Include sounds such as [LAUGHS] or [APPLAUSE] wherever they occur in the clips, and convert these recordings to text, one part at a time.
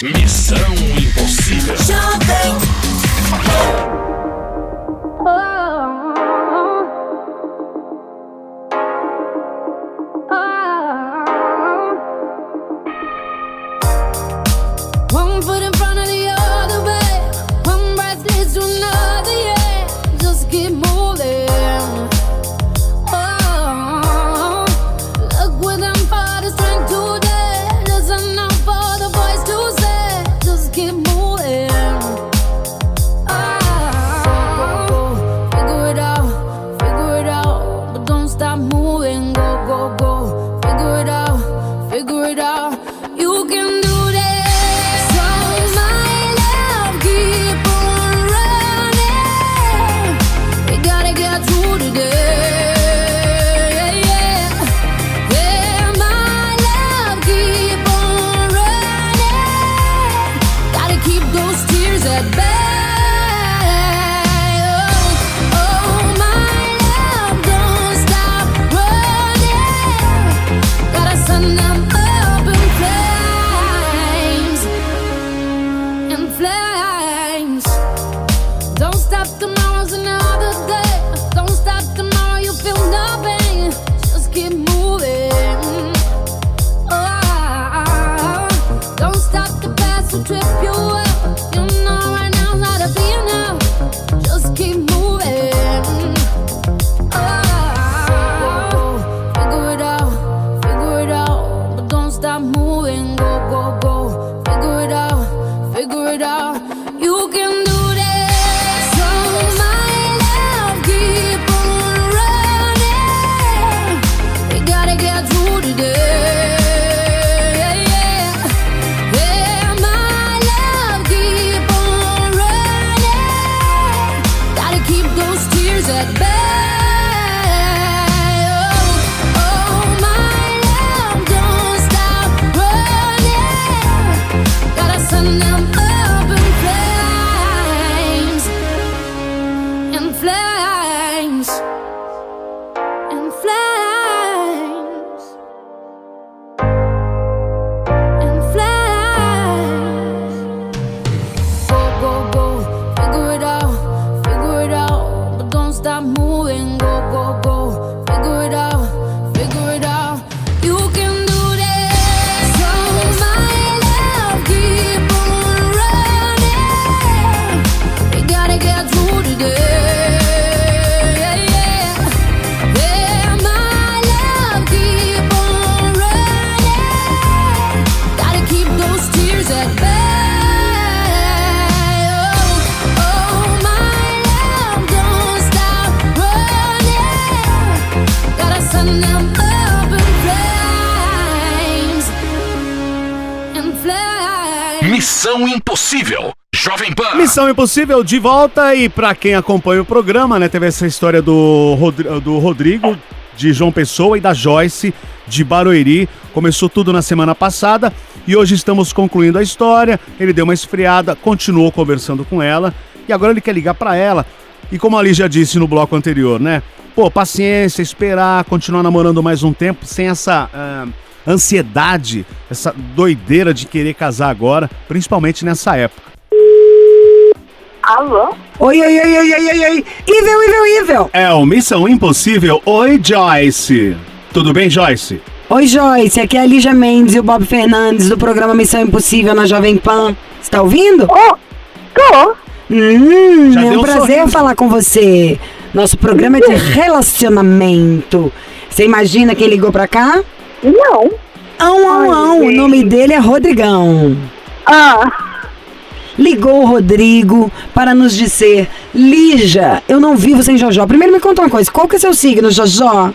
Missão Impossível. One Missão Impossível de volta e pra quem acompanha o programa, né, teve essa história do, Rodri- do Rodrigo de João Pessoa e da Joyce de Barueri. Começou tudo na semana passada e hoje estamos concluindo a história. Ele deu uma esfriada, continuou conversando com ela e agora ele quer ligar pra ela. E como Ali já disse no bloco anterior, né? Pô, paciência, esperar, continuar namorando mais um tempo sem essa ah, ansiedade, essa doideira de querer casar agora, principalmente nessa época. Alô? Oi, oi, oi, oi, oi, oi, oi. Evil, evil, evil. É o Missão Impossível. Oi, Joyce. Tudo bem, Joyce? Oi, Joyce. Aqui é a Lígia Mendes e o Bob Fernandes do programa Missão Impossível na Jovem Pan. Você tá ouvindo? Ô, tô. Hum, Já é um um prazer sorriso. falar com você. Nosso programa é de relacionamento. Você imagina quem ligou pra cá? Não. Ão, ão, ão. O nome dele é Rodrigão. Ah, Ligou o Rodrigo para nos dizer: Lígia, eu não vivo sem Jojó. Primeiro me conta uma coisa: qual que é seu signo, Jojó?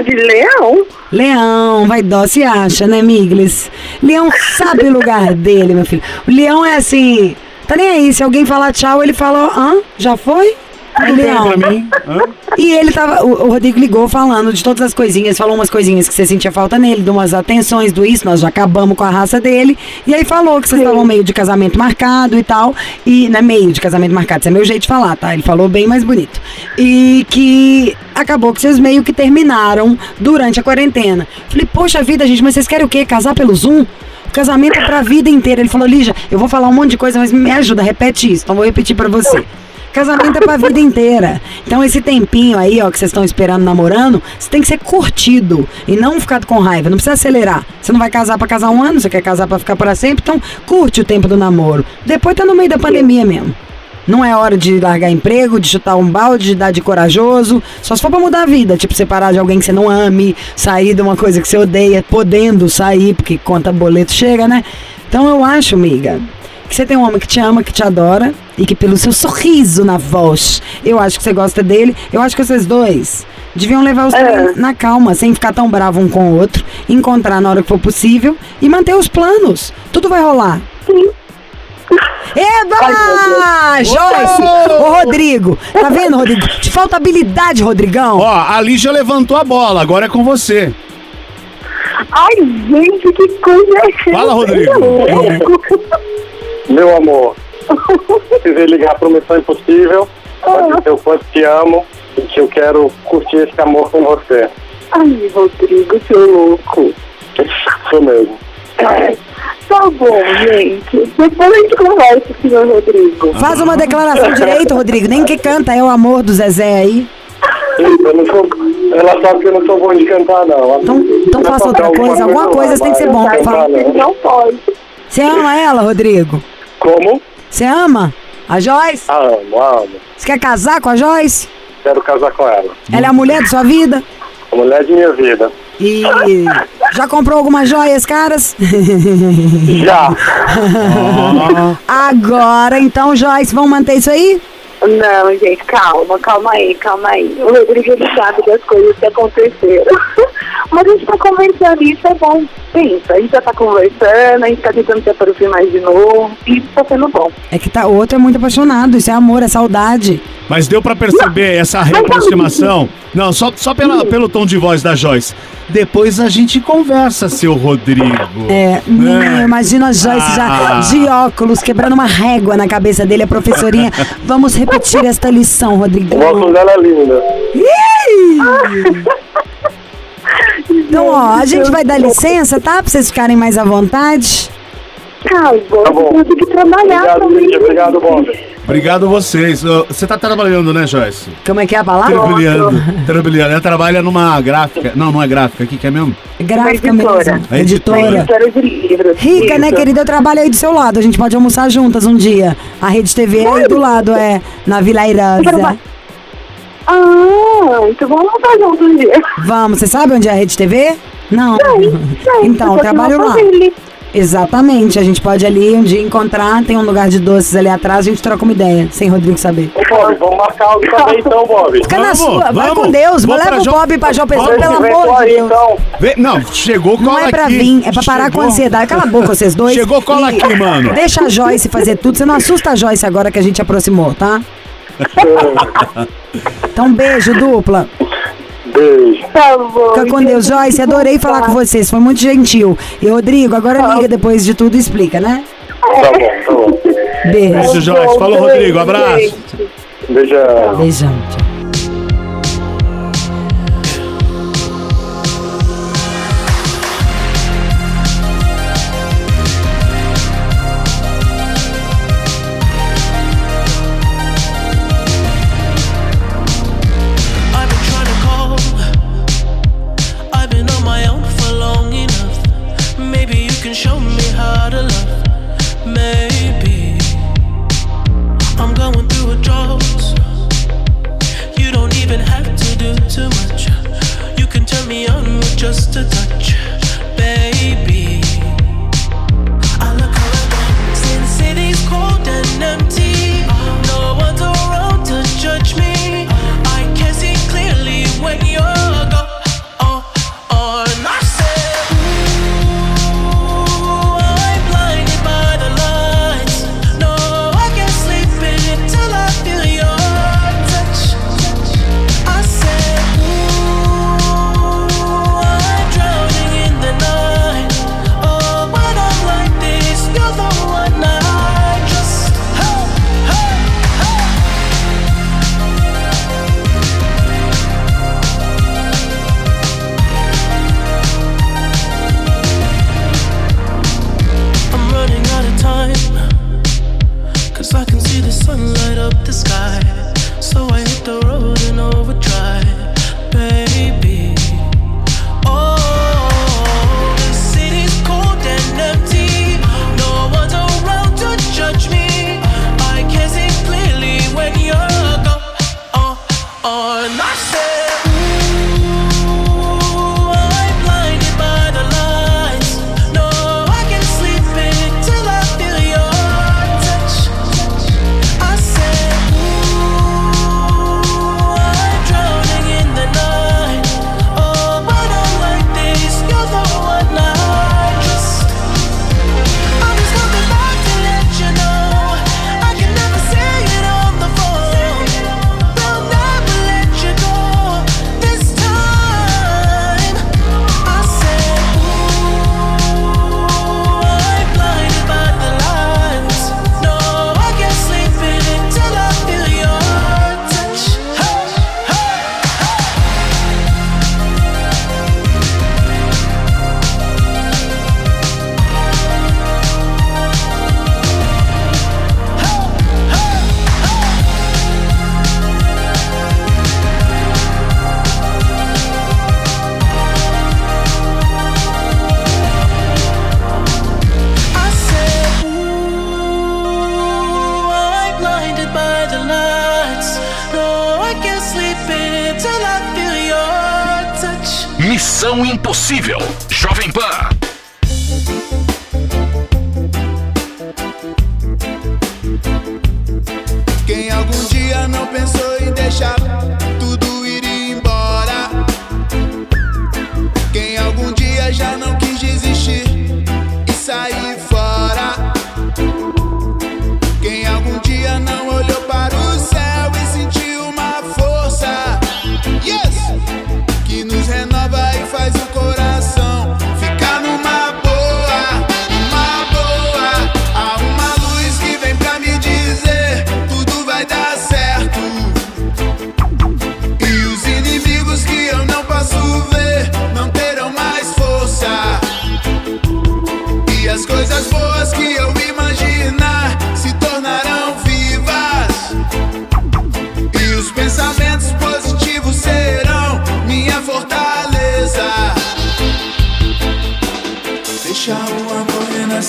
de leão? Leão, vai dó, se acha, né, Miglis? Leão sabe o lugar dele, meu filho. O leão é assim, tá nem aí. Se alguém falar tchau, ele fala, hã? Já foi? Leão. Pra mim? Hã? E ele tava. O, o Rodrigo ligou falando de todas as coisinhas, falou umas coisinhas que você sentia falta nele, de umas atenções, do isso, nós já acabamos com a raça dele. E aí falou que vocês estavam meio de casamento marcado e tal. E, não é meio de casamento marcado, isso é meu jeito de falar, tá? Ele falou bem mais bonito. E que acabou que vocês meio que terminaram durante a quarentena. Falei, poxa vida, gente, mas vocês querem o quê? Casar pelo Zoom? Casamento é pra vida inteira. Ele falou, Lígia, eu vou falar um monte de coisa, mas me ajuda, repete isso. Então vou repetir pra você. Casamento é pra vida inteira. Então esse tempinho aí, ó, que vocês estão esperando namorando, você tem que ser curtido e não ficar com raiva. Não precisa acelerar. Você não vai casar pra casar um ano, você quer casar pra ficar para sempre, então curte o tempo do namoro. Depois tá no meio da pandemia mesmo. Não é hora de largar emprego, de chutar um balde, de dar de corajoso. Só se for pra mudar a vida, tipo separar de alguém que você não ame, sair de uma coisa que você odeia, podendo sair, porque conta boleto chega, né? Então eu acho, amiga, que você tem um homem que te ama, que te adora e que pelo seu sorriso na voz, eu acho que você gosta dele. Eu acho que vocês dois deviam levar os trem na calma, sem ficar tão bravo um com o outro, encontrar na hora que for possível e manter os planos. Tudo vai rolar. Eba! Joyce! Ô, Rodrigo! Tá vendo, Rodrigo? Te falta habilidade, Rodrigão. Ó, a Lígia levantou a bola, agora é com você. Ai, gente, que coisa é Fala, Rodrigo. Meu amor, [LAUGHS] precisei ligar para Missão Impossível pra dizer o quanto te amo e que eu quero curtir esse amor com você. Ai, Rodrigo, seu louco. Sou mesmo. Tá bom, gente. Depois a gente conversa, senhor Rodrigo. Faz uma declaração direito, Rodrigo. Nem que canta, é o amor do Zezé aí. Eu não sou, ela sabe que eu não sou bom de cantar, não. Então- então faça outra coisa, alguma coisa tem que ser bom, fala. não. Não pode. Você ama ela, Rodrigo? Como? Você ama a Joyce? Amo, amo. Você quer casar com a Joyce? Quero casar com ela. Ela é a mulher de sua vida? A mulher de minha vida. E já comprou algumas joias caras? [LAUGHS] Já. [LAUGHS] Agora, então, Joyce, vamos manter isso aí? Não, gente, calma, calma aí, calma aí. O Rodrigo ele sabe das coisas que aconteceram. [LAUGHS] Mas a gente tá conversando isso é bom. Pensa, a gente já tá conversando, a gente tá tentando se aproximar de novo. E tá sendo bom. É que tá, o outro é muito apaixonado, isso é amor, é saudade. Mas deu pra perceber essa reaproximação? Não, só, só pela, pelo tom de voz da Joyce. Depois a gente conversa, seu Rodrigo. É, menina, imagina a Joyce já Ah. de óculos, quebrando uma régua na cabeça dele, a professorinha. [LAUGHS] Vamos repetir esta lição, Rodrigo. O óculos dela é linda. [LAUGHS] Então, ó, a gente vai dar licença, tá? Pra vocês ficarem mais à vontade. Ai, bom, Tá bom. eu tenho que trabalhar Obrigado, também. Lídia. Obrigado, Bob. Obrigado a vocês. Você tá trabalhando, né, Joyce? Como é que é a palavra? Trabalhando. Trabalhando. Ela trabalha numa gráfica. Não, não é gráfica. O que, que é mesmo? Gráfica Editora. mesmo. É editora. Editora. História de livros. Rica, né, querida? Eu trabalho aí do seu lado. A gente pode almoçar juntas um dia. A Rede TV é aí do lado, é. Na Vila Irosa. Ah, então vamos junto um dia. Vamos, você sabe onde é a Rede TV? Não. Sei, [LAUGHS] Então, eu trabalho lá. Exatamente. A gente pode ali um dia encontrar. Tem um lugar de doces ali atrás. A gente troca uma ideia, sem Rodrigo saber. Ô, Bob, vamos marcar algo também então, Bob. Fica na Vamos, sua. Vai vamos. com Deus. Vou Leva o Bob pra João Pessoa, pelo amor de aí, Deus. então. Não, chegou cola Não é pra aqui. vir, é pra parar com a Chegou. ansiedade. Cala a boca, vocês dois. [LAUGHS] Chegou cola E aqui, mano. Deixa a Joyce fazer tudo. Você não assusta a Joyce agora que a gente aproximou, tá? [LAUGHS] Então, beijo dupla. Beijo. Tá bom. Fica com Deus, Joyce. Adorei falar com vocês. Foi muito gentil. E Rodrigo, agora liga depois de tudo e explica, né? Tá bom, tá bom. Beijo. Beijo, Joyce. Falou, Rodrigo. Abraço. Beijão. Beijão. Tchau.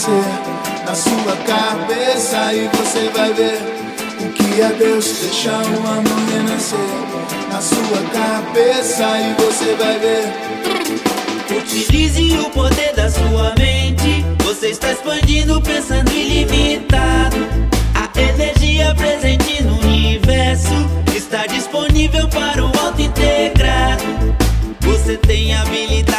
Amor renascer na sua cabeça e você vai ver o que é Deus. Deixa o amor renascer na sua cabeça e você vai ver. Utilize o poder da sua mente. Você está expandindo, pensando ilimitado. A energia presente no universo está disponível para o auto integrado. Você tem habilidade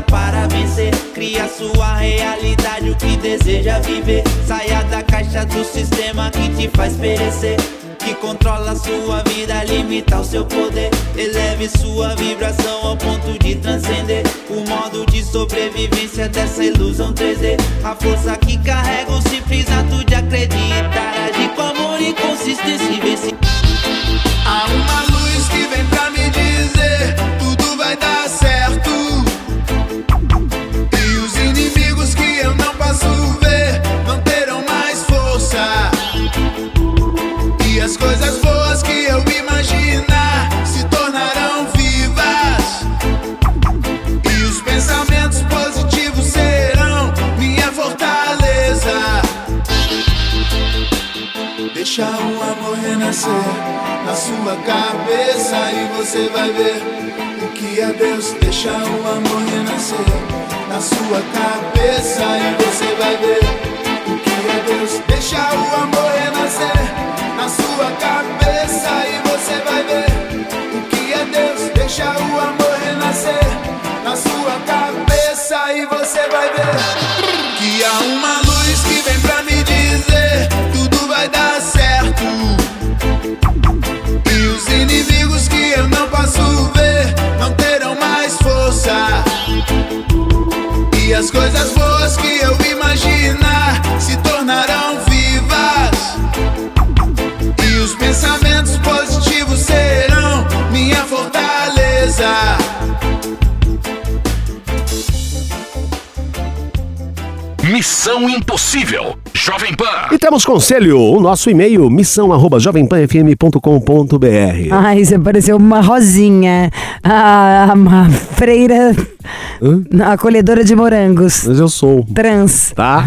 para vencer. Cria sua realidade, o que deseja viver. Saia da caixa do sistema que te faz perecer. Que controla sua vida, limita o seu poder. Eleve sua vibração ao ponto de transcender o modo de sobrevivência dessa ilusão 3D. A força que carrega o simples ato de acreditar. Agir Missão Impossível. Jovem Pan. E temos conselho, o nosso e-mail, missão arroba jovempanfm.com.br. Ai, você pareceu uma rosinha. Ah, uma freira. Hã? Acolhedora de morangos. Mas eu sou, Trans. tá?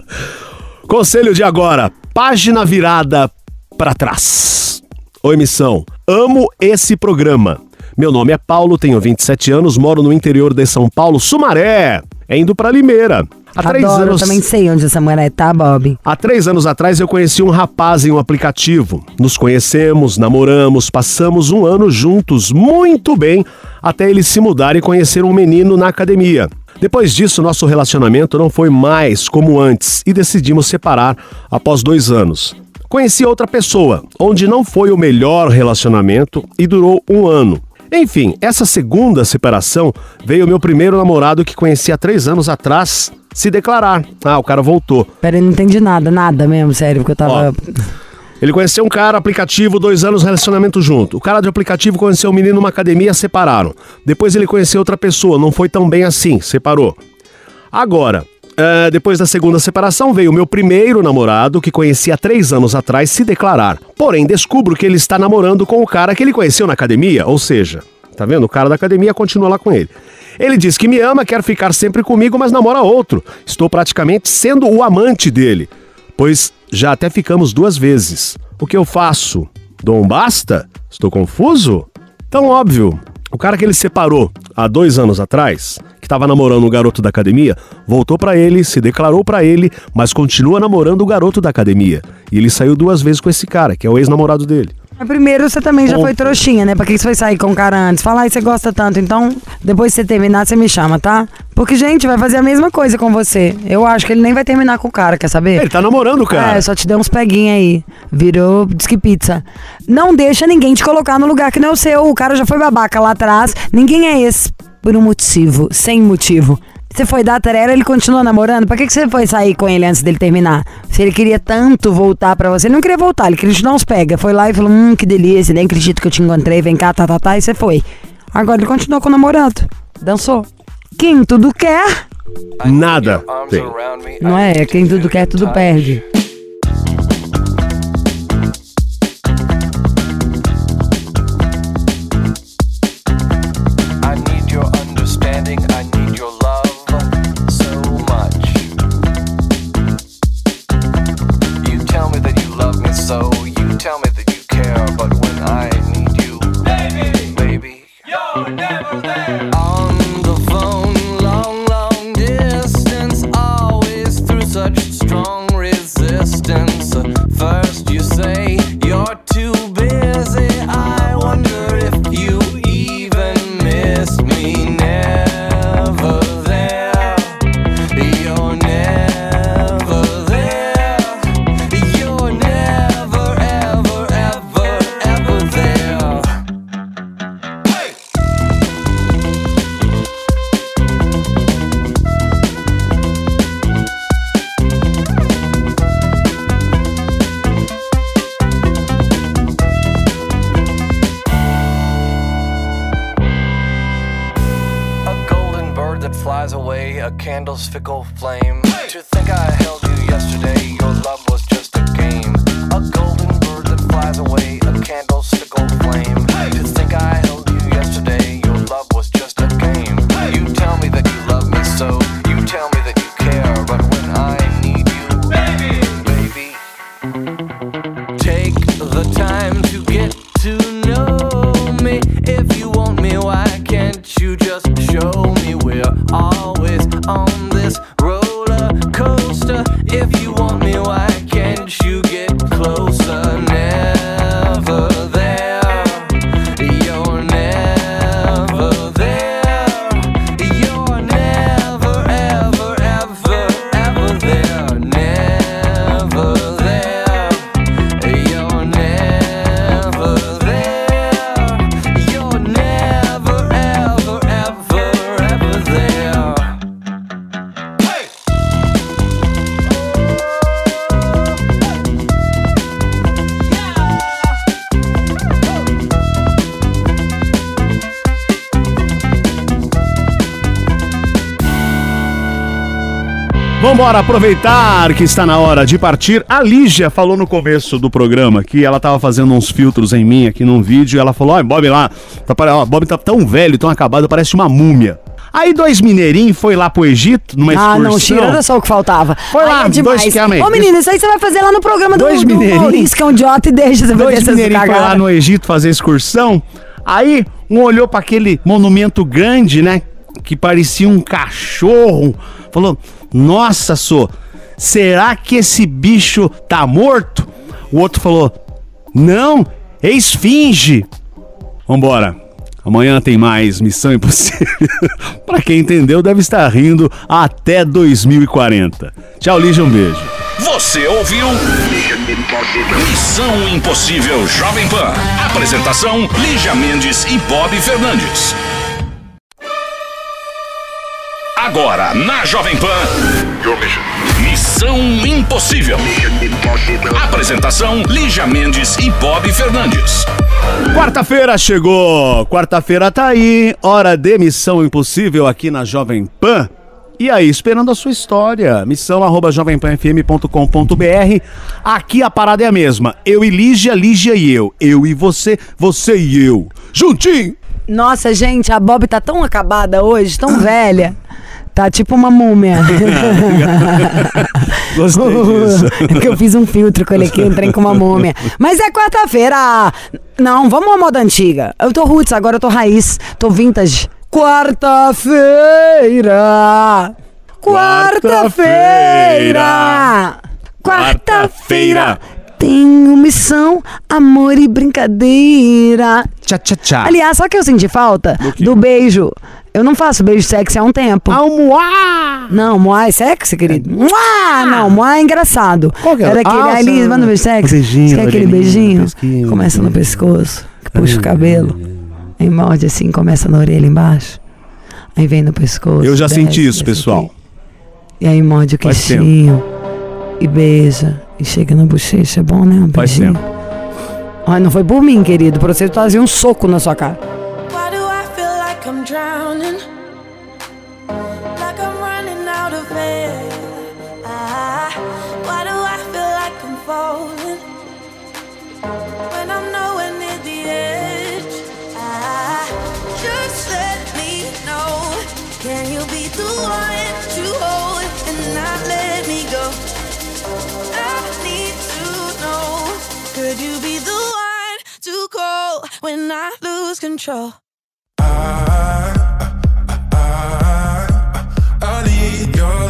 [LAUGHS] conselho de agora, página virada pra trás. Oi, missão. Amo esse programa. Meu nome é Paulo, tenho 27 anos, moro no interior de São Paulo, Sumaré. É indo pra Limeira. Há três Adoro, anos. eu também sei onde essa mulher tá, Bob. Há três anos atrás eu conheci um rapaz em um aplicativo. Nos conhecemos, namoramos, passamos um ano juntos, muito bem, até ele se mudar e conhecer um menino na academia. Depois disso, nosso relacionamento não foi mais como antes e decidimos separar após dois anos. Conheci outra pessoa, onde não foi o melhor relacionamento e durou um ano. Enfim, essa segunda separação veio meu primeiro namorado que conheci há três anos atrás se declarar. Ah, o cara voltou. Pera, eu não entendi nada, nada mesmo, sério, porque eu tava. Ele conheceu um cara, aplicativo, dois anos relacionamento junto. O cara de aplicativo conheceu um menino numa academia, separaram. Depois ele conheceu outra pessoa, não foi tão bem assim, separou. Agora, é, depois da segunda separação, veio o meu primeiro namorado, que conheci há três anos atrás, se declarar. Porém, descubro que ele está namorando com o cara que ele conheceu na academia, ou seja, tá vendo? O cara da academia continua lá com ele. Ele diz que me ama, quer ficar sempre comigo, mas namora outro. Estou praticamente sendo o amante dele, pois já até ficamos duas vezes. O que eu faço? Dou um basta? Estou confuso? Tão óbvio. O cara que ele separou há dois anos atrás, que tava namorando o garoto da academia, voltou pra ele, se declarou pra ele, mas continua namorando o garoto da academia. E ele saiu duas vezes com esse cara, que é o ex-namorado dele. Mas primeiro você também já foi trouxinha, né? Pra que você foi sair com o cara antes? Fala, ai, você gosta tanto, então depois que você terminar, você me chama, tá? Porque, gente, vai fazer a mesma coisa com você. Eu acho que ele nem vai terminar com o cara, quer saber? Ele tá namorando o cara. É, só te deu uns peguinhos aí. Virou disque pizza. Não deixa ninguém te colocar no lugar que não é o seu. O cara já foi babaca lá atrás. Ninguém é esse por um motivo, sem motivo. Você foi dar trera, ele continua namorando? Pra que, que você foi sair com ele antes dele terminar? Se ele queria tanto voltar pra você, ele não queria voltar, ele queria te dar uns pega. Foi lá e falou: Hum, que delícia, nem acredito que eu te encontrei, vem cá, tá, tá, tá, e você foi. Agora ele continuou com o namorado. Dançou. Quem tudo quer, Nada tem. não é? Quem tudo quer, tudo perde. Vambora aproveitar que está na hora de partir. A Lígia falou no começo do programa que ela tava fazendo uns filtros em mim aqui num vídeo e ela falou: Ó, Bob lá, tá, ó, Bob tá tão velho, tão acabado, parece uma múmia. Aí dois mineirinhos foi lá pro Egito numa Ah, excursão. não, Chira, era só o que faltava. Foi lá, é demais. dois que. Ô, menino, isso aí você vai fazer lá no programa do, Dois do mineirinhos. Maurício, que é um idiota, e deixa você fazer Dois essas mineirinhos foi lá no Egito fazer excursão. Aí um olhou pra aquele monumento grande, né? Que parecia um cachorro. Falou: Nossa, sô, será que esse bicho tá morto? O outro falou: Não, é esfinge. Vambora. Amanhã tem mais Missão Impossível. [LAUGHS] pra quem entendeu, deve estar rindo até 2040. Tchau, Lígia, um beijo. Você ouviu? Missão Impossível Jovem Pan. Apresentação: Lígia Mendes e Bob Fernandes. Agora, na Jovem Pan. Missão Impossível. Apresentação: Lígia Mendes e Bob Fernandes. Quarta-feira chegou, quarta-feira tá aí, hora de Missão Impossível aqui na Jovem Pan. E aí, esperando a sua história, missão arroba jovempanfm.com.br. Aqui a parada é a mesma, eu e Lígia, Lígia e eu, eu e você, você e eu, juntinho. Nossa, gente, a Bob tá tão acabada hoje, tão [COUGHS] velha. Tá tipo uma múmia. [LAUGHS] Gostei [LAUGHS] disso. É que eu fiz um filtro com ele aqui, entrei com uma múmia. Mas é quarta-feira. Não, vamos à moda antiga. Eu tô roots, agora eu tô raiz, tô vintage. Quarta-feira. Quarta-feira. Quarta-feira. Tenho missão, amor e brincadeira. Tchá, tchá, tchá. Aliás, sabe o que eu senti falta? Do beijo. Eu não faço beijo sexy há um tempo. Ah, muá! Não, moá é sexy, querido? Moá! Não, moá é engraçado. Qual que é? Era aquele, Ah, sim. manda um beijo sexy. Beijinho, Você quer aquele beijinho? pesquinho, Começa no pescoço, que puxa o cabelo. Aí morde assim, começa na orelha embaixo. Aí vem no pescoço. Eu já desce, senti isso, pessoal. aqui. E aí morde o queixinho. E beija. E chega na bochecha. É bom, né? Um Faz beijinho. tempo. Ai, não foi por mim, querido. Pra você trazer um soco na sua cara. Why do I feel like I'm drowning? Like I'm running out of air. Ah, why do I feel like I'm falling? When I'm nowhere near the edge. Ah, just let me know. Can you be the one to hold and not let me go? Could you be the one to call when I lose control? I need your love. I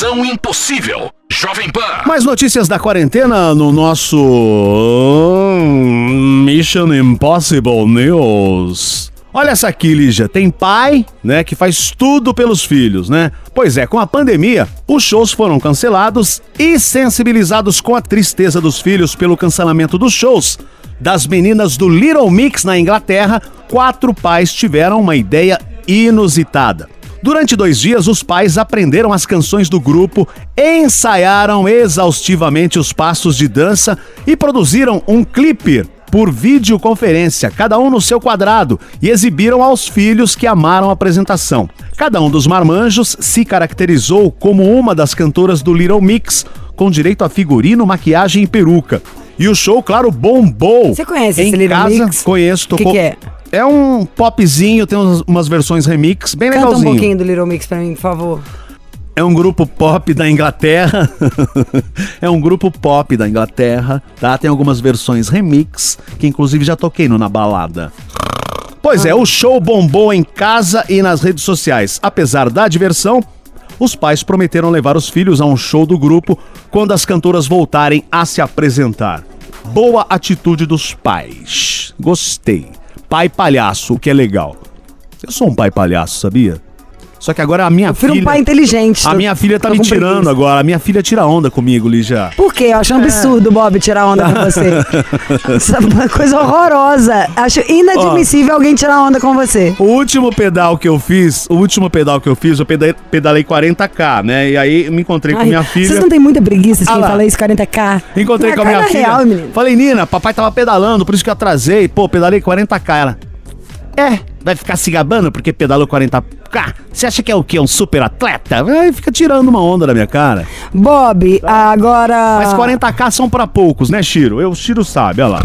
Missão Impossível. Jovem Pan. Mais notícias da quarentena no nosso hum, Mission Impossible News. Olha essa aqui, Lígia. Tem pai, né, que faz tudo pelos filhos, né? Pois é, com a pandemia, os shows foram cancelados e sensibilizados com a tristeza dos filhos pelo cancelamento dos shows das meninas do Little Mix na Inglaterra, quatro pais tiveram uma ideia inusitada. Durante dois dias, os pais aprenderam as canções do grupo, ensaiaram exaustivamente os passos de dança e produziram um clipe por videoconferência, cada um no seu quadrado, e exibiram aos filhos que amaram a apresentação. Cada um dos marmanjos se caracterizou como uma das cantoras do Little Mix, com direito a figurino, maquiagem e peruca. E o show, claro, bombou. Você conhece em esse Little casa, Mix? Conheço. O que tocou- que é? É um popzinho, tem uns- umas versões remix, bem Canta um legalzinho. pouquinho do Little Mix pra mim, por favor. É um grupo pop da Inglaterra. [LAUGHS] é um grupo pop da Inglaterra, tá? Tem algumas versões remix, que inclusive já toquei no Na Balada. Pois é, o show bombou em casa e nas redes sociais. Apesar da diversão, os pais prometeram levar os filhos a um show do grupo quando as cantoras voltarem a se apresentar. Boa atitude dos pais. Gostei. Pai palhaço, o que é legal. Eu sou um pai palhaço, sabia? Só que agora a minha Prefiro filha. um pai inteligente. A tô- minha filha tá me com tirando preguiça. agora. A minha filha tira onda comigo, Lígia. Por quê? Eu acho um? Eu um absurdo, Bob, tirar onda com você. [LAUGHS] Isso é uma coisa horrorosa. Acho inadmissível alguém tirar onda com você. O último pedal que eu fiz, o último pedal que eu fiz, eu peda- pedalei 40k, né? E aí eu me encontrei com Ai, minha filha. Vocês não têm muita preguiça de Ah quem lá. fala isso, 40k. Encontrei Na com a minha filha. real, menino. Falei, Nina, papai tava pedalando, por isso que eu atrasei. Pô, pedalei 40k. Ela. É, vai ficar se gabando porque pedalou 40k. Você acha que é o quê? Um super atleta? Aí fica tirando uma onda da minha cara. Bob, agora. Mas 40k são pra poucos, né, Shiro? Eu, o Shiro sabe, olha lá.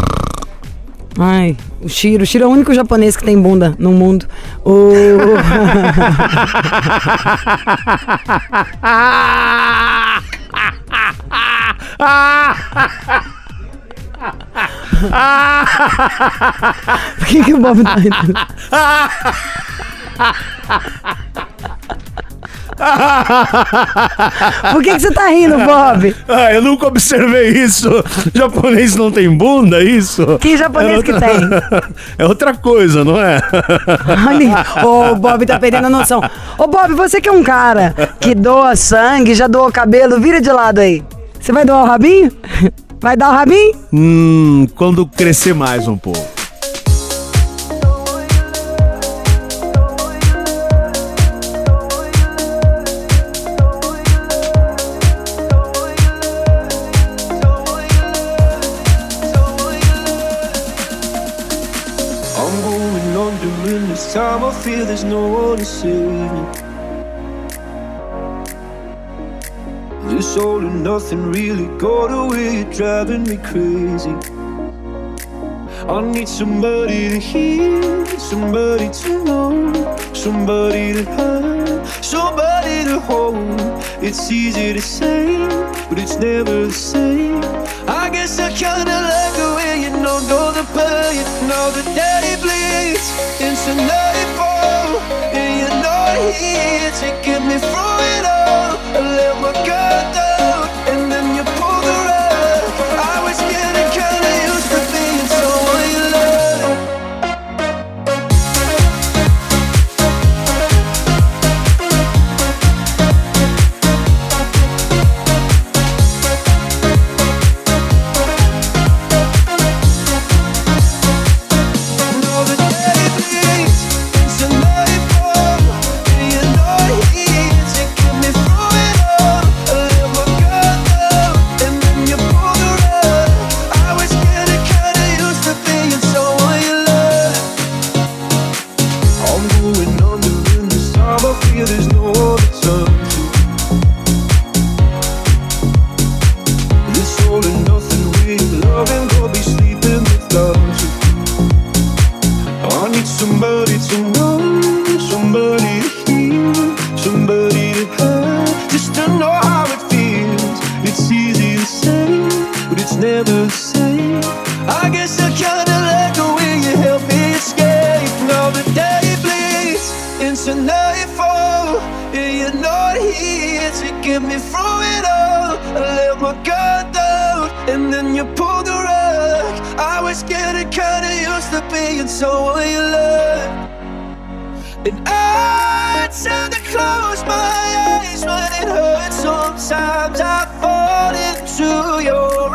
Ai, o Shiro. O Shiro é o único japonês que tem bunda no mundo. O... [LAUGHS] [LAUGHS] [LAUGHS] Por que, que o Bob tá rindo? Por que, que você tá rindo, Bob? Ah, eu nunca observei isso. Japonês não tem bunda, isso? Que japonês É que outra- tem? [LAUGHS] É outra coisa, não é? Olha, o Bob tá perdendo a noção. Ô, Bob, você que é um cara que doa sangue, já doou cabelo, vira de lado aí. Você vai doar o rabinho? Vai dar o rabinho? Hum, quando crescer mais um pouco. I'm going under in this time. I feel there's no one to save me. This all and nothing really got away, you're driving me crazy. I need somebody to hear, somebody to know, somebody to have, somebody to hold. It's easy to say, but it's never the same. I guess I kinda like the way you know, know the pain, you know the day bleeds into nightfall, and you're not here to get me through it all. Get me through it all. I let my guard down, and then you pull the rug. I was getting kinda used to being someone you love. And I tend to close my eyes when it hurts. Sometimes I fall into your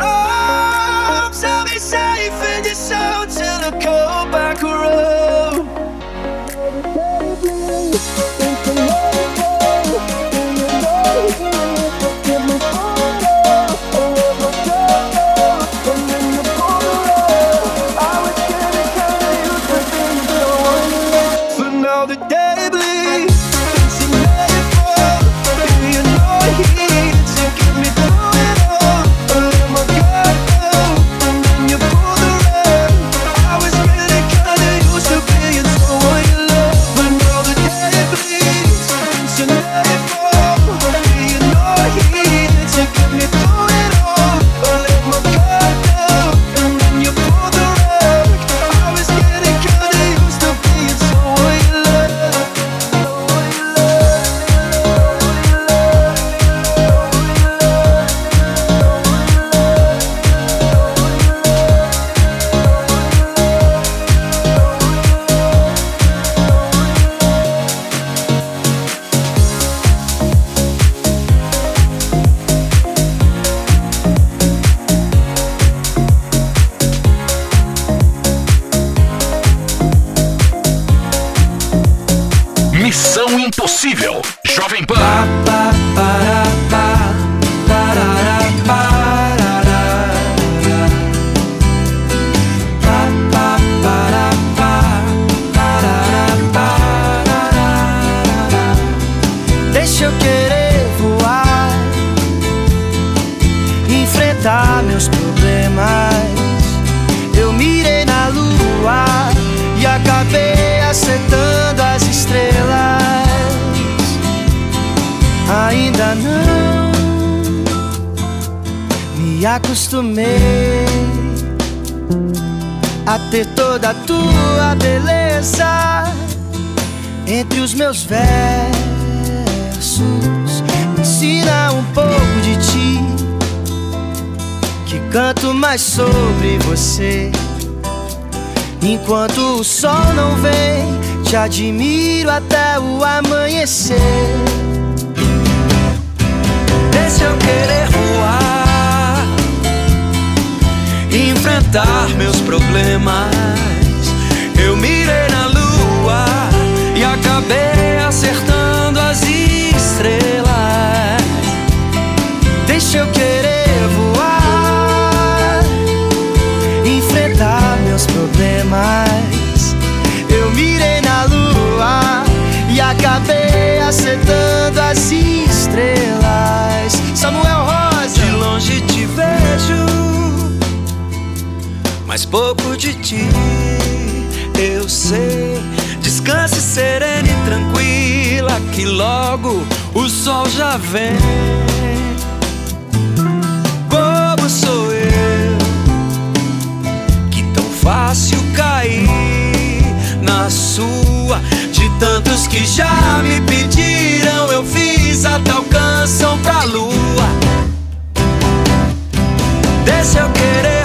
canto mais sobre você. Enquanto o sol não vem, te admiro até o amanhecer. Deixa eu querer voar, enfrentar meus problemas. Eu mirei na lua e acabei acertando as estrelas. Deixa eu querer problemas. Eu mirei na lua e acabei acertando as estrelas. Samuel Rosa, de longe te vejo, mas pouco de ti eu sei. Descanse serena e tranquila, que logo o sol já vem. Cair na sua. De tantos que já me pediram, eu fiz até alcançam pra lua. Deixa eu querer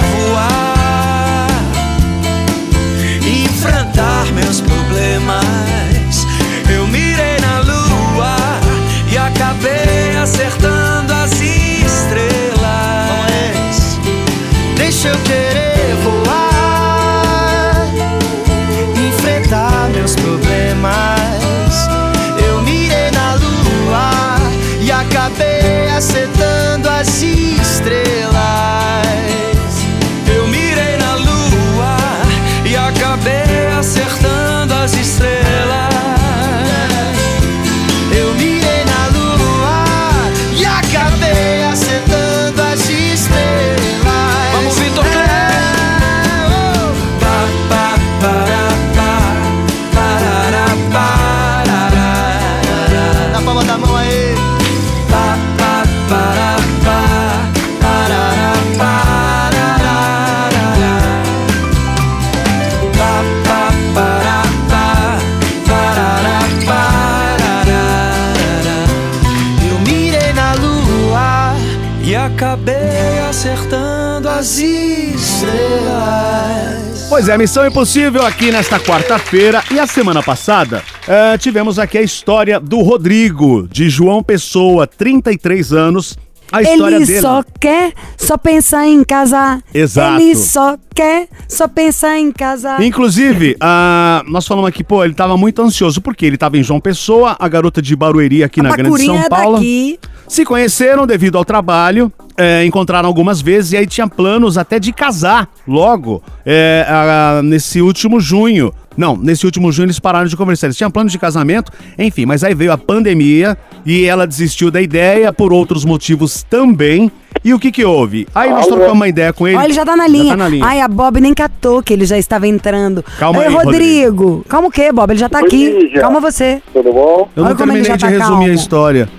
Pois é, Missão Impossível aqui nesta quarta-feira. E a semana passada, eh, tivemos aqui a história do Rodrigo, de João Pessoa, 33 anos. A história Ele dele. só quer só pensar em casar. Exato. Ele só quer só pensar em casar. Inclusive, ah, nós falamos aqui, pô, ele tava muito ansioso, porque ele tava em João Pessoa, a garota de Barueri aqui na Grande São é Paulo. daqui. Se conheceram devido ao trabalho, é, encontraram algumas vezes e aí tinha planos até de casar logo é, ah, nesse último junho. Não, nesse último junho eles pararam de conversar. Eles tinham planos de casamento, enfim, mas aí veio a pandemia e ela desistiu da ideia por outros motivos também. E o que que houve? Aí nós trocamos uma ideia com ele. Olha, ele já tá na linha. Já tá na linha. Ai, a Bob nem catou que ele já estava entrando. Calma Oi, aí, Rodrigo. Calma o quê, Bob? Ele já tá Oi, aqui. Lígia. Calma você. Tudo bom? Eu não Olha ele terminei já de tá resumir a calmo. história.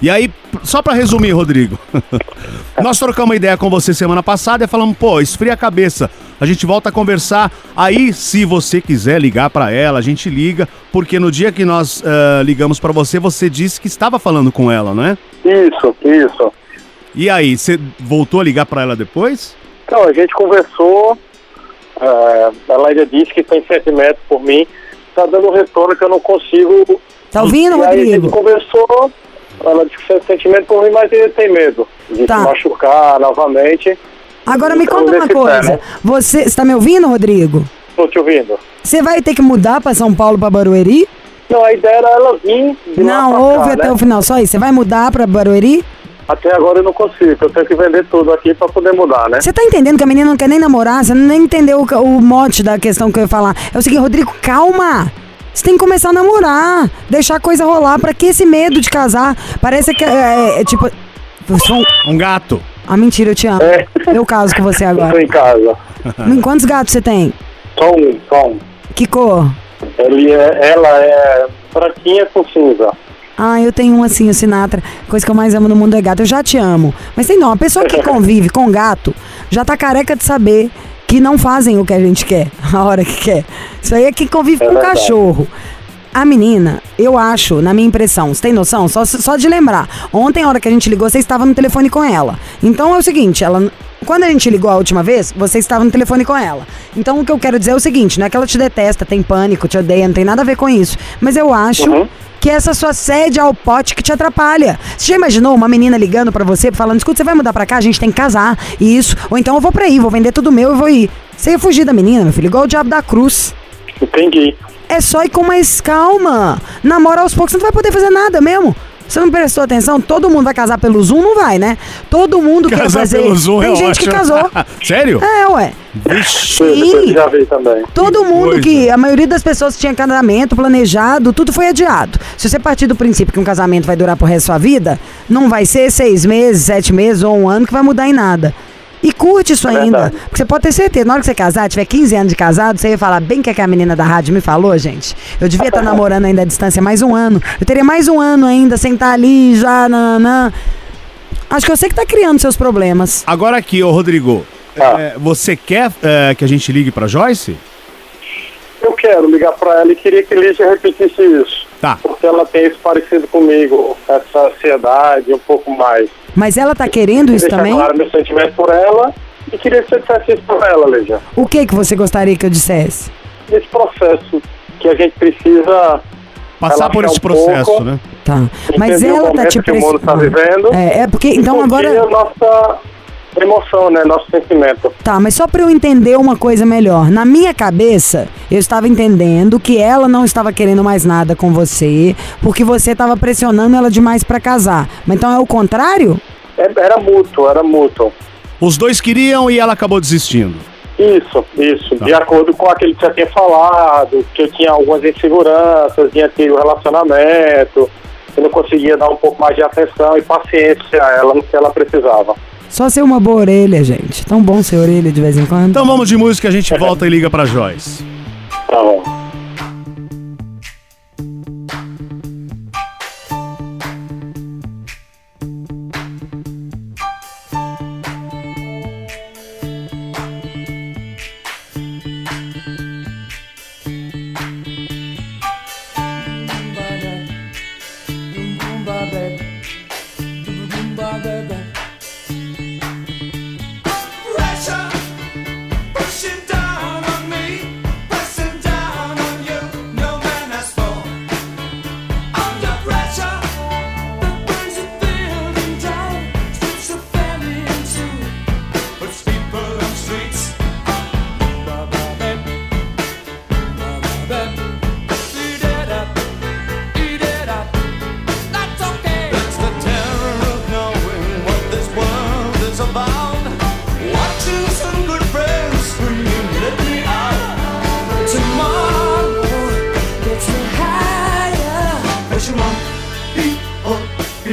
E aí, só pra resumir, Rodrigo, [LAUGHS] nós trocamos uma ideia com você semana passada e falamos, pô, esfria a cabeça. A gente volta a conversar. Aí, se você quiser ligar pra ela, a gente liga, porque no dia que nós eh, ligamos pra você, você disse que estava falando com ela, não é? Isso, isso. E aí, você voltou a ligar pra ela depois? Então, a gente conversou, é, ela ainda disse que tem sentimento por mim, tá dando um retorno que eu não consigo. Tá ouvindo, e aí a gente Rodrigo? conversou, ela disse que tem sentimento por mim, mas ele tem medo de Tá. se machucar novamente. Agora me Então, conta uma nesse pé, coisa. né? Você está me ouvindo, Rodrigo? Tô te ouvindo. Você vai ter que mudar pra São Paulo, pra Barueri? Não, a ideia era ela vir Não, ouve cá, até né? o final. Só isso. Você vai mudar pra Barueri? Até agora eu não consigo, eu tenho que vender tudo aqui pra poder mudar, né? Você tá entendendo que a menina não quer nem namorar? Você nem entendeu o, o mote da questão que eu ia falar. É o seguinte, Rodrigo, calma! Você tem que começar a namorar, deixar a coisa rolar. Pra que esse medo de casar? Parece que é, é, tipo. são- Um gato. Ah, mentira, eu te amo. É. Eu caso com você [LAUGHS] Eu tô agora. em casa. [LAUGHS] Quantos gatos você tem? Só um, só um. Que cor? Ele é, ela é branquinha com cinza. Ah, eu tenho um assim, o Sinatra. Coisa que eu mais amo no mundo é gato. Eu já te amo. Mas tem não, a pessoa que [LAUGHS] convive com gato já tá careca de saber que não fazem o que a gente quer, [LAUGHS] a hora que quer. Isso aí é que convive É com verdade. cachorro. A menina, eu acho, na minha impressão, você tem noção? Só, só de lembrar. Ontem, a hora que a gente ligou, você estava no telefone com ela. Então é o seguinte, ela. Quando a gente ligou a última vez, você estava no telefone com ela. Então o que eu quero dizer é o seguinte, não é que ela te detesta, tem pânico, te odeia, não tem nada a ver com isso. Mas eu acho Uhum. Que essa sua sede ao pote que te atrapalha. Você já imaginou uma menina ligando pra você, falando, escuta, você vai mudar pra cá, a gente tem que casar, e isso. Ou então eu vou pra aí, vou vender tudo meu e vou ir. Você ia fugir da menina, meu filho, igual o diabo da cruz. Entendi. É só ir com mais calma. Namora aos poucos, você não vai poder fazer nada mesmo. Você não prestou atenção? Todo mundo vai casar pelo Zoom? Não vai, né? Todo mundo quer Casar fazer. pelo Zoom Tem é gente que ótimo. casou. [LAUGHS] Sério? É, ué. Vixe. Sim. Já vi também. Todo mundo coisa. que. A maioria das pessoas que tinha casamento planejado, tudo foi adiado. Se você partir do princípio que um casamento vai durar pro resto da sua vida, não vai ser seis meses, sete meses ou um ano que vai mudar em nada. E curte isso É ainda. verdade. Porque você pode ter certeza, na hora que você casar, tiver 15 anos de casado, você ia falar bem que, é que a menina da rádio me falou, gente. Eu devia estar namorando ainda à distância mais um ano. Eu teria mais um ano ainda sem estar ali já. Nananã. Acho que eu sei que tá criando seus problemas. Agora aqui, ô Rodrigo, Ah. é, você quer é, que a gente ligue pra Joyce? Eu quero ligar pra ela e queria que Lígia repetisse isso. Tá. Porque ela tem isso parecido comigo, essa ansiedade um pouco mais. Mas ela tá querendo isso também? claro meu sentimento por ela e queria que você dissesse isso pra ela, Lígia. O que que você gostaria que eu dissesse? Esse processo que a gente precisa Passar por esse um processo, pouco, né? Tá. Mas ela tá te que o mundo tá vivendo. É, é porque então agora a nossa emoção, né? Nosso sentimento. Tá, mas só pra eu entender uma coisa melhor. Na minha cabeça, eu estava entendendo que ela não estava querendo mais nada com você, porque você estava pressionando ela demais pra casar. Mas então é o contrário? É- Era mútuo, era mútuo. Os dois queriam e ela acabou desistindo. Isso, isso. Tá. De acordo com aquilo que já tinha falado, que eu tinha algumas inseguranças em antigo relacionamento, eu não conseguia dar um pouco mais de atenção e paciência a ela no que ela precisava. Só ser uma boa orelha, gente. Tão bom ser orelha de vez em quando. Então vamos de música, a gente volta e liga pra Joyce. Tá bom.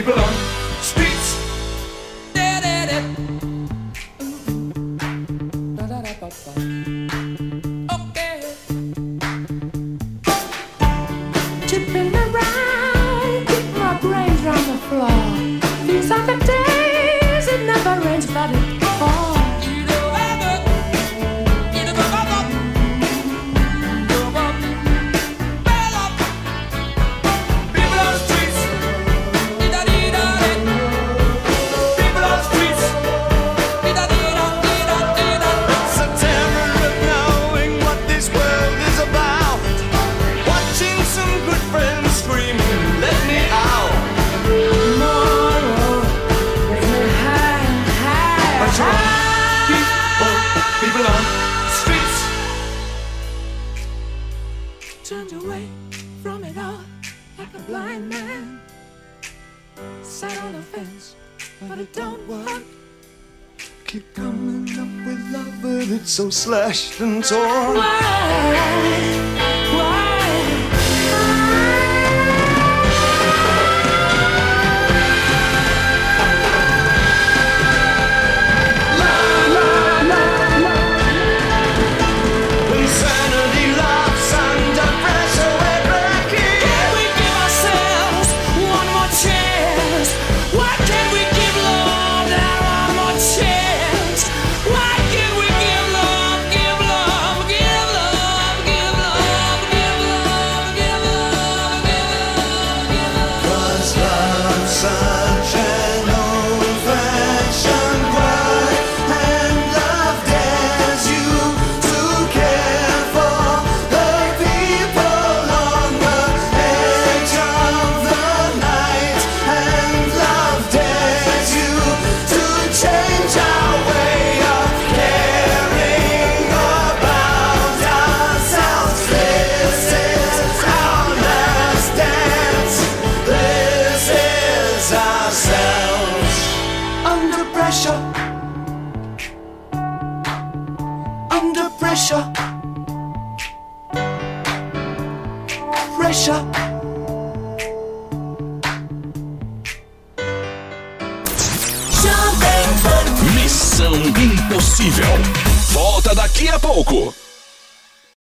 不能 slashed and torn.